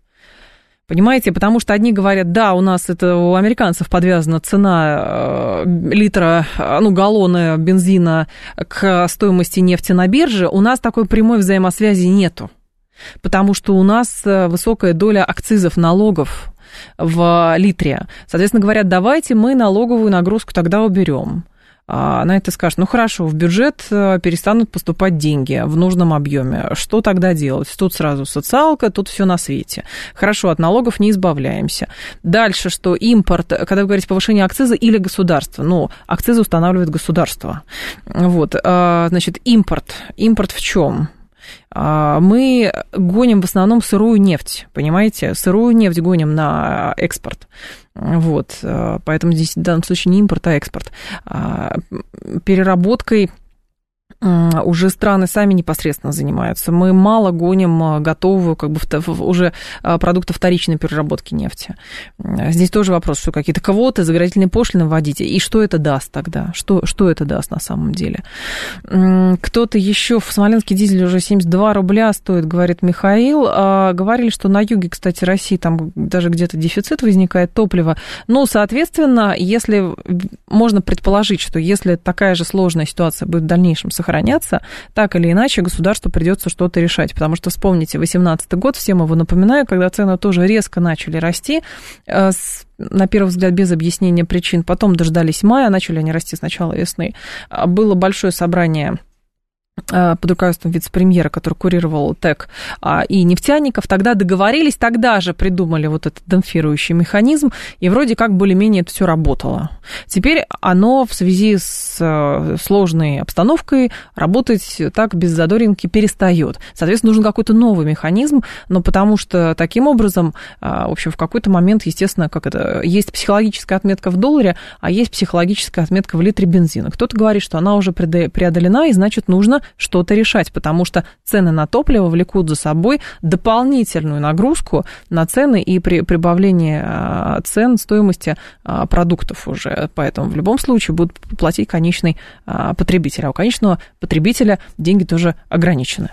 Понимаете, потому что одни говорят, да, у нас это у американцев подвязана цена э, литра, э, ну, галлона бензина к стоимости нефти на бирже, у нас такой прямой взаимосвязи нету. Потому что у нас э, высокая доля акцизов, налогов в литре. Соответственно, говорят, давайте мы налоговую нагрузку тогда уберем. А, на это скажет, ну хорошо, в бюджет э, перестанут поступать деньги в нужном объеме. Что тогда делать? Тут сразу социалка, тут все на свете. Хорошо, от налогов не избавляемся. Дальше, что импорт, когда вы говорите повышение акциза или государство, ну, акцизы устанавливает государство. Вот, а, значит, импорт. Импорт в чем? А, мы гоним в основном сырую нефть, понимаете? Сырую нефть гоним на экспорт. Вот, э, поэтому здесь в данном случае не импорт, а экспорт. А, переработкой уже страны сами непосредственно занимаются. Мы мало гоним а, готовую, как бы уже а, продукты вторичной переработки нефти. Здесь тоже вопрос, что какие-то квоты, заградительные пошлины вводите, и что это даст тогда? Что, что это даст на самом деле? Кто-то еще, в Смоленске дизель уже 72 рубля стоит, говорит Михаил. А, говорили, что на юге, кстати, России там даже где-то дефицит возникает топлива. Ну, соответственно, если можно предположить, что если такая же сложная ситуация будет в дальнейшем сохраняться, сохраняться, так или иначе государству придется что-то решать. Потому что вспомните, 2018 год, всем его напоминаю, когда цены тоже резко начали расти, э, на первый взгляд без объяснения причин, потом дождались мая, начали они расти с начала весны. А, было большое собрание под руководством вице-премьера, который курировал ТЭК, а, и нефтяников, тогда договорились, тогда же придумали вот этот демпфирующий механизм, и вроде как более-менее это все работало. Теперь оно в связи с э, сложной обстановкой работать так без задоринки перестает. Соответственно, нужен какой-то новый механизм, но потому что таким образом, э, в общем, в какой-то момент, естественно, как это, есть психологическая отметка в долларе, а есть психологическая отметка в литре бензина. Кто-то говорит, что она уже преодолена, и значит, нужно что-то решать, потому что цены на топливо влекут за собой дополнительную нагрузку на цены и при прибавлении а, цен стоимости а, продуктов уже. Поэтому в любом случае будут платить конечный а, потребитель. А у конечного потребителя деньги тоже ограничены.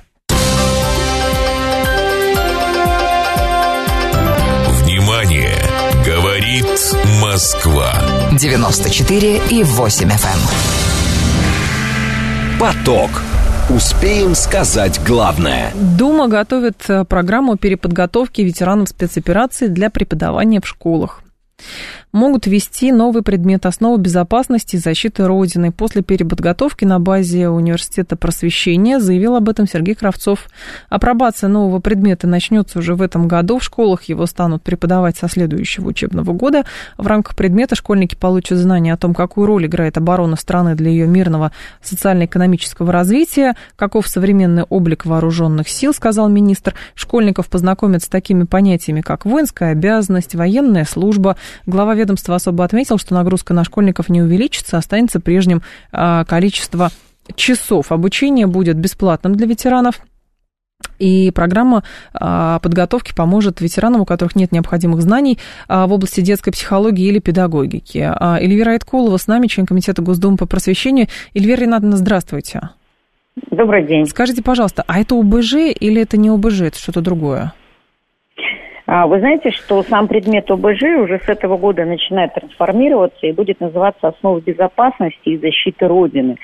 Внимание! Говорит Москва. 94 и 8 FM. Эм. Поток. Успеем сказать главное. Дума готовит э, программу переподготовки ветеранов спецопераций для преподавания в школах могут ввести новый предмет основы безопасности и защиты Родины. После переподготовки на базе Университета просвещения заявил об этом Сергей Кравцов. Апробация нового предмета начнется уже в этом году. В школах его станут преподавать со следующего учебного года. В рамках предмета школьники получат знания о том, какую роль играет оборона страны для ее мирного социально-экономического развития, каков современный облик вооруженных сил, сказал министр. Школьников познакомят с такими понятиями, как воинская обязанность, военная служба. Глава ведомства особо отметил, что нагрузка на школьников не увеличится, останется прежним а, количество часов. Обучение будет бесплатным для ветеранов. И программа а, подготовки поможет ветеранам, у которых нет необходимых знаний а, в области детской психологии или педагогики. Эльвира Айткулова с нами, член Комитета Госдумы по просвещению. Эльвира Ринатовна, здравствуйте. Добрый день. Скажите, пожалуйста, а это ОБЖ или это не ОБЖ, это что-то другое? А, вы знаете, что сам предмет ОБЖ уже с этого года начинает трансформироваться и будет называться «Основы безопасности и защиты Родины».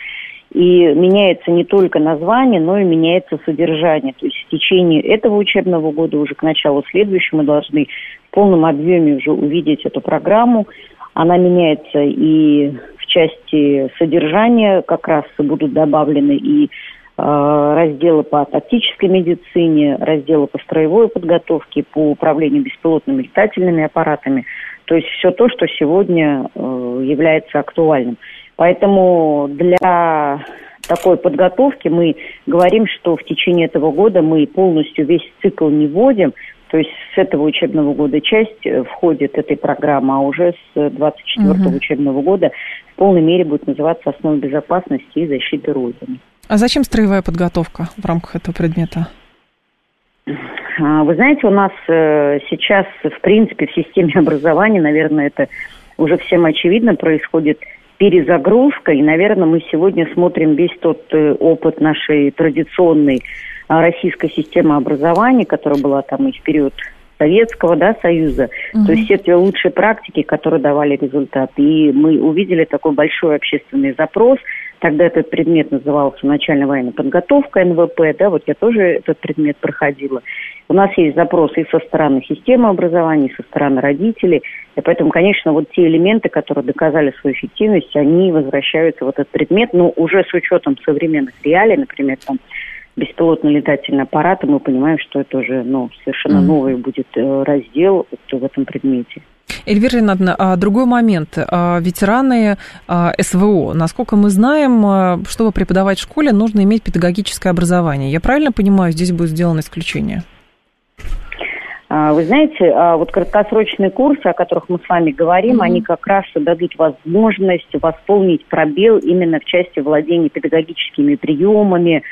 И меняется не только название, но и меняется содержание. То есть в течение этого учебного года, уже к началу следующего, мы должны в полном объеме уже увидеть эту программу. Она меняется и в части содержания, как раз будут добавлены и Э, разделы по тактической медицине, разделы по строевой подготовке, по управлению беспилотными летательными аппаратами. То есть все то, что сегодня э, является актуальным. Поэтому для такой подготовки мы говорим, что в течение этого года мы полностью весь цикл не вводим, то есть с этого учебного года часть э, входит этой программы, а уже с 24 угу. учебного года в полной мере будет называться «Основы безопасности и защиты Родины». А зачем строевая подготовка в рамках этого предмета? А, вы знаете, у нас э, сейчас, в принципе, в системе образования, наверное, это уже всем очевидно, происходит перезагрузка. И, наверное, мы сегодня смотрим весь тот э, опыт нашей традиционной а, российской системы образования, которая была там и в период Советского да, Союза, угу. то есть все те лучшие практики, которые давали результат. И мы увидели такой большой общественный запрос. Тогда этот предмет назывался начальная военная подготовка НВП, да, вот я тоже этот предмет проходила. У нас есть запросы и со стороны системы образования, и со стороны родителей. И поэтому, конечно, вот те элементы, которые доказали свою эффективность, они возвращаются в этот предмет, но уже с учетом современных реалий, например, там беспилотные летательные аппараты, мы понимаем, что это уже ну, совершенно mm-hmm. новый будет э, раздел вот в этом предмете. Эльвира Ринатовна, а другой момент. А ветераны а, СВО, насколько мы знаем, чтобы преподавать в школе, нужно иметь педагогическое образование. Я правильно понимаю, здесь будет сделано исключение? Вы знаете, вот краткосрочные курсы, о которых мы с вами говорим, mm-hmm. они как раз дадут возможность восполнить пробел именно в части владения педагогическими приемами,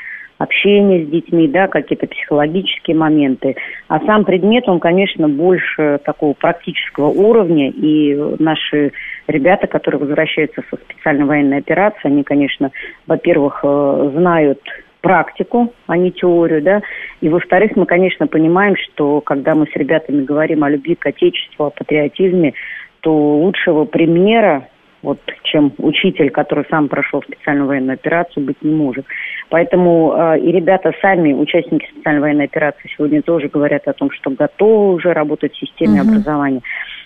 общение с детьми, да, какие-то психологические моменты. А сам предмет, он, конечно, больше такого практического уровня, и наши ребята, которые возвращаются со специальной военной операции, они, конечно, во-первых, э, знают практику, а не теорию, да. И, во-вторых, мы, конечно, понимаем, что когда мы с ребятами говорим о любви к Отечеству, о патриотизме, то лучшего примера вот, чем учитель, который сам прошел специальную военную операцию, быть не может. Поэтому э, и ребята сами, участники специальной военной операции, сегодня тоже говорят о том, что готовы уже работать в системе угу. образования.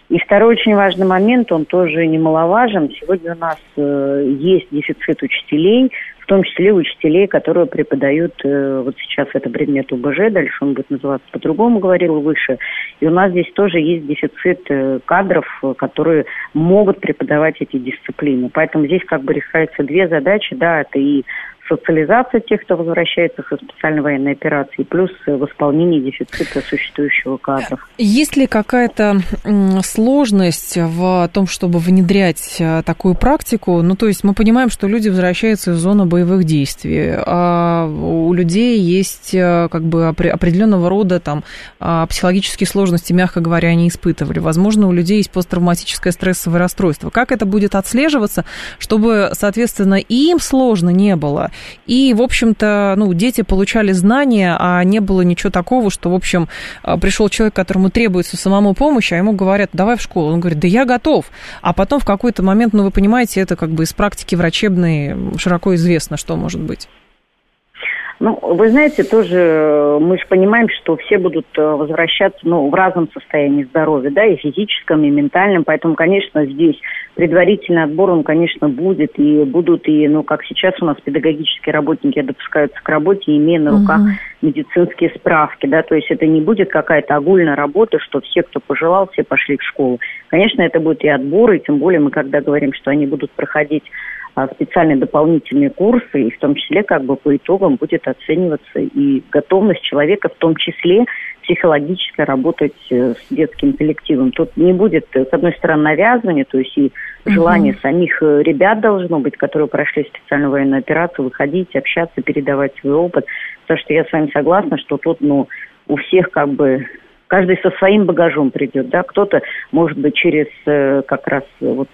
И второй очень важный момент, он тоже немаловажен. Сегодня у нас э, есть дефицит учителей, в том числе учителей, которые преподают, э, вот сейчас это предмет УБЖ, дальше он будет называться по-другому, говорил выше. И у нас здесь тоже есть дефицит э, кадров, которые могут преподавать эти дисциплины. Поэтому здесь как бы решаются две задачи, да, это и социализация тех, кто возвращается со специальной военной операции, плюс восполнение дефицита существующего кадров. Есть ли какая-то сложность в том, чтобы внедрять э, такую практику? Ну, то есть мы понимаем, что люди возвращаются из зоны боевых действий, а у людей есть э, как бы определенного рода там а, психологические сложности, мягко говоря, они испытывали. Возможно, у людей есть посттравматическое стрессовое расстройство. Как это будет отслеживаться, чтобы, соответственно, им сложно не было, и, в общем-то, ну, дети получали знания, а не было ничего такого, что, в общем, а, пришел человек, которому требуется самому помощь, а ему говорят, давай в школу. Он говорит, да я готов. А потом в какой-то момент, ну, вы понимаете, это как бы из практики врачебной широко известно, что может быть. Ну, вы знаете, тоже э, мы же понимаем, что все будут э, возвращаться ну, в разном состоянии здоровья, да, и физическом, и ментальном. Поэтому, конечно, здесь предварительный отбор, он, конечно, будет. И будут и, ну, как сейчас у нас педагогические работники допускаются к работе, имея на руках угу. медицинские справки, да. То есть это не будет какая-то огульная работа, что все, кто пожелал, все пошли в школу. Конечно, это будет и отбор, и тем более мы когда говорим, что они будут проходить специальные дополнительные курсы, и в том числе как бы по итогам будет оцениваться и готовность человека, в том числе психологически работать э, с детским коллективом. Тут не будет, э, с одной стороны, навязывания, то есть и желание угу. самих э, ребят должно быть, которые прошли специальную военную операцию, выходить, общаться, передавать свой опыт. Потому что я с вами согласна, что тут, ну, у всех как бы каждый со своим багажом придет, да, кто-то, может быть, через как раз вот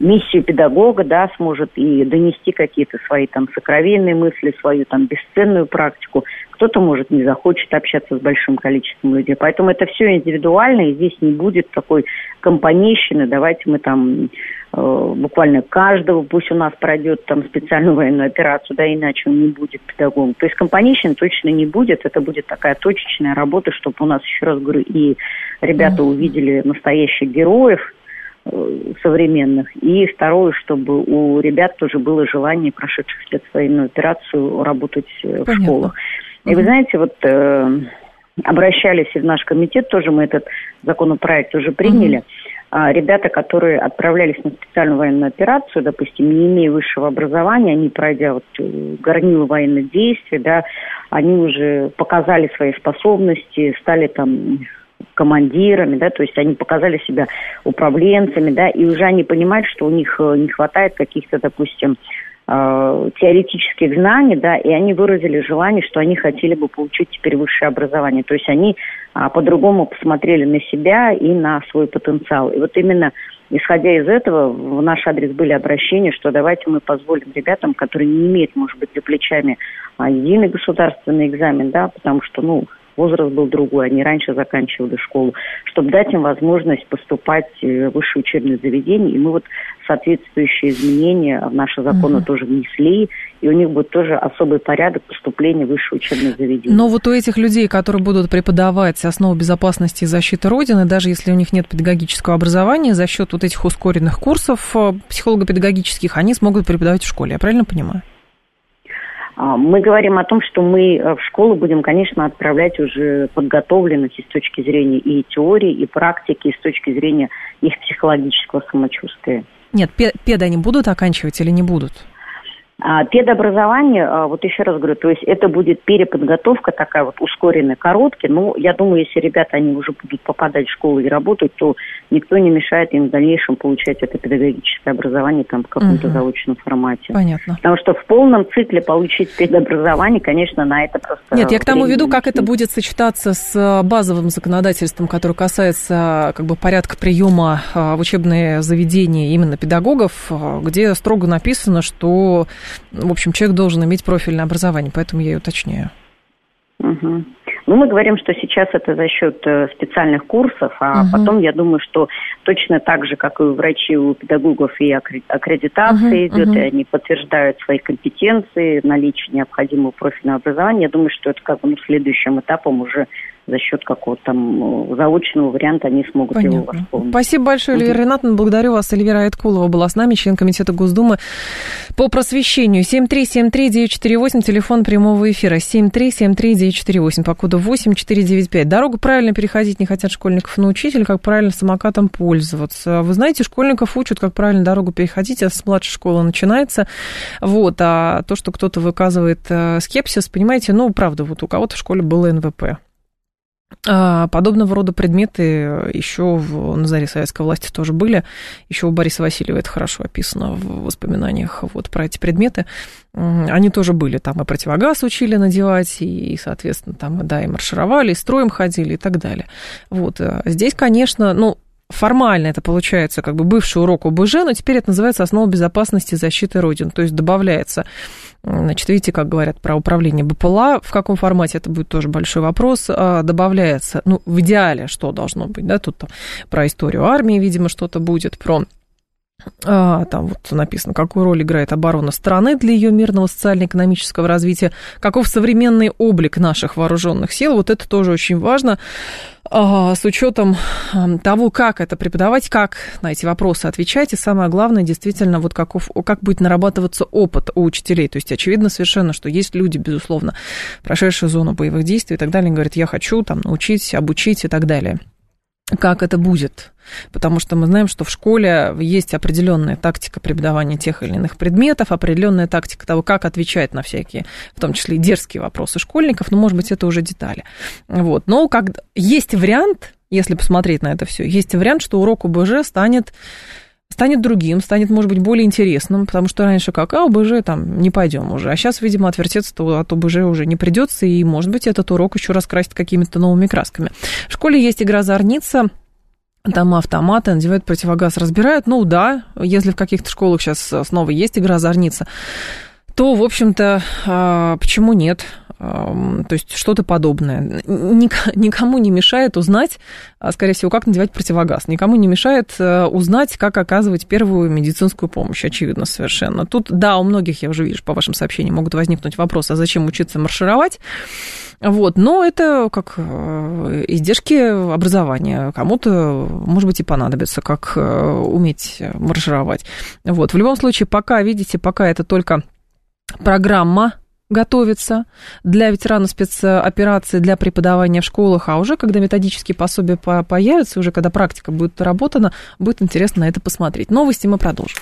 миссию педагога, да, сможет и донести какие-то свои там сокровенные мысли, свою там бесценную практику. Кто-то, может, не захочет общаться с большим количеством людей. Поэтому это все индивидуально, и здесь не будет такой компанейщины. Давайте мы там э, буквально каждого, пусть у нас пройдет там специальную военную операцию, да, иначе он не будет педагогом. То есть компанейщины точно не будет, это будет такая точечная работа, чтобы у нас, еще раз говорю, и ребята увидели настоящих героев, современных. И второе, чтобы у ребят тоже было желание, прошедших спецвоенную операцию, работать э, Понятно. в школах. И вы знаете, вот э, обращались и в наш комитет, тоже мы этот законопроект уже приняли. Угу. А, ребята, которые отправлялись на специальную военную операцию, допустим, не имея высшего образования, они, пройдя вот э, горнило военных действий, да, они уже показали свои способности, стали там командирами, да, то есть они показали себя управленцами, да, и уже они понимают, что у них э, не хватает каких-то, допустим, э, теоретических знаний, да, и они выразили желание, что они хотели бы получить теперь высшее образование. То есть они э, по-другому посмотрели на себя и на свой потенциал. И вот именно исходя из этого в наш адрес были обращения, что давайте мы позволим ребятам, которые не имеют, может быть, за плечами а, единый государственный экзамен, да, потому что, ну, возраст был другой, они раньше заканчивали школу, чтобы дать им возможность поступать в высшее учебное заведение. И мы вот соответствующие изменения в наши законы угу. тоже внесли, и у них будет тоже особый порядок поступления в высшее учебное заведение. Но вот у этих людей, которые будут преподавать основу безопасности и защиты Родины, даже если у них нет педагогического образования, за счет вот этих ускоренных курсов э, психолого-педагогических, они смогут преподавать в школе, я правильно понимаю? А, мы говорим о том, что мы э, в школу будем, конечно, отправлять уже подготовленных и с точки зрения и теории, и практики, и с точки зрения их психологического самочувствия. Нет, педы они будут оканчивать или не будут? А, педобразование, а, вот еще раз говорю, то есть это будет переподготовка такая вот ускоренная, короткая. Ну, я думаю, если ребята, они уже будут попадать в школу и работать, то никто не мешает им в дальнейшем получать это педагогическое образование там в каком-то угу. заочном формате. Понятно. Потому что в полном цикле получить педобразование, конечно, на это просто... Нет, я к тому веду, как это будет сочетаться с а, базовым законодательством, которое касается как бы порядка приема в учебные заведения именно педагогов, где строго написано, что в общем, человек должен иметь профильное образование, поэтому я и уточняю. Угу. Ну, мы говорим, что сейчас это за счет э, специальных курсов, а угу. потом, я думаю, что точно так же, как и у врачей, у педагогов и аккредитация угу, идет, угу. и они подтверждают свои компетенции, наличие необходимого профильного образования. Я думаю, что это как бы ну, следующим этапом уже за счет какого-то там э, заочного варианта они смогут Понятно. его восполнить. Спасибо большое, Эльвира Ренатовна. Благодарю вас. Эльвира Айткулова была с нами, член Комитета Госдумы по просвещению. 7373948, телефон прямого эфира. 7373948, по коду 8495. Дорогу правильно переходить не хотят школьников научить или как правильно самокатом пользоваться. Вы знаете, школьников учат, как правильно дорогу переходить, а с младшей школы начинается. Вот, а то, что кто-то выказывает э, скепсис, понимаете, ну, правда, вот у кого-то в школе было НВП. А, подобного рода предметы еще в, на заре советской власти тоже были. Еще у Бориса Васильева это хорошо описано в воспоминаниях вот, про эти предметы. Они тоже были. Там и противогаз учили надевать, и, соответственно, там, да, и маршировали, и строем ходили, и так далее. Вот. А здесь, конечно, ну, формально это получается как бы бывший урок ОБЖ, но теперь это называется основа безопасности и защиты Родин. То есть добавляется, значит, видите, как говорят про управление БПЛА, в каком формате это будет тоже большой вопрос, а, добавляется, ну, в идеале, что должно быть, да, тут про историю армии, видимо, что-то будет, про а, там вот написано, какую роль играет оборона страны для ее мирного социально-экономического развития, каков современный облик наших вооруженных сил, вот это тоже очень важно, с учетом того, как это преподавать, как на эти вопросы отвечать, и самое главное, действительно, вот каков, как будет нарабатываться опыт у учителей, то есть очевидно совершенно, что есть люди, безусловно, прошедшие зону боевых действий и так далее, говорят, я хочу там научить, обучить и так далее как это будет. Потому что мы знаем, что в школе есть определенная тактика преподавания тех или иных предметов, определенная тактика того, как отвечать на всякие, в том числе и дерзкие вопросы школьников, но, может быть, это уже детали. Вот. Но как есть вариант, если посмотреть на это все, есть вариант, что урок ОБЖ станет станет другим, станет, может быть, более интересным, потому что раньше как, а, ОБЖ там не пойдем уже, а сейчас, видимо, отвертеться от ОБЖ уже не придется, и, может быть, этот урок еще раскрасит какими-то новыми красками. В школе есть игра «Зорница», там автоматы, надевают противогаз, разбирают. Ну да, если в каких-то школах сейчас снова есть игра «Зорница», то, в общем-то, а, почему нет? То есть что-то подобное. Никому не мешает узнать, а, скорее всего, как надевать противогаз. Никому не мешает э, узнать, как оказывать первую медицинскую помощь, очевидно, совершенно. Тут, да, у многих, я уже вижу по вашим сообщениям, могут возникнуть вопросы, а зачем учиться маршировать? Вот, но это как э, издержки образования. Кому-то, может быть, и понадобится, как э, уметь маршировать. Вот, в любом случае, пока, видите, пока это только программа готовится для ветеранов спецоперации, для преподавания в школах, а уже когда методические пособия появятся, уже когда практика будет работана, будет интересно на это посмотреть. Новости мы продолжим.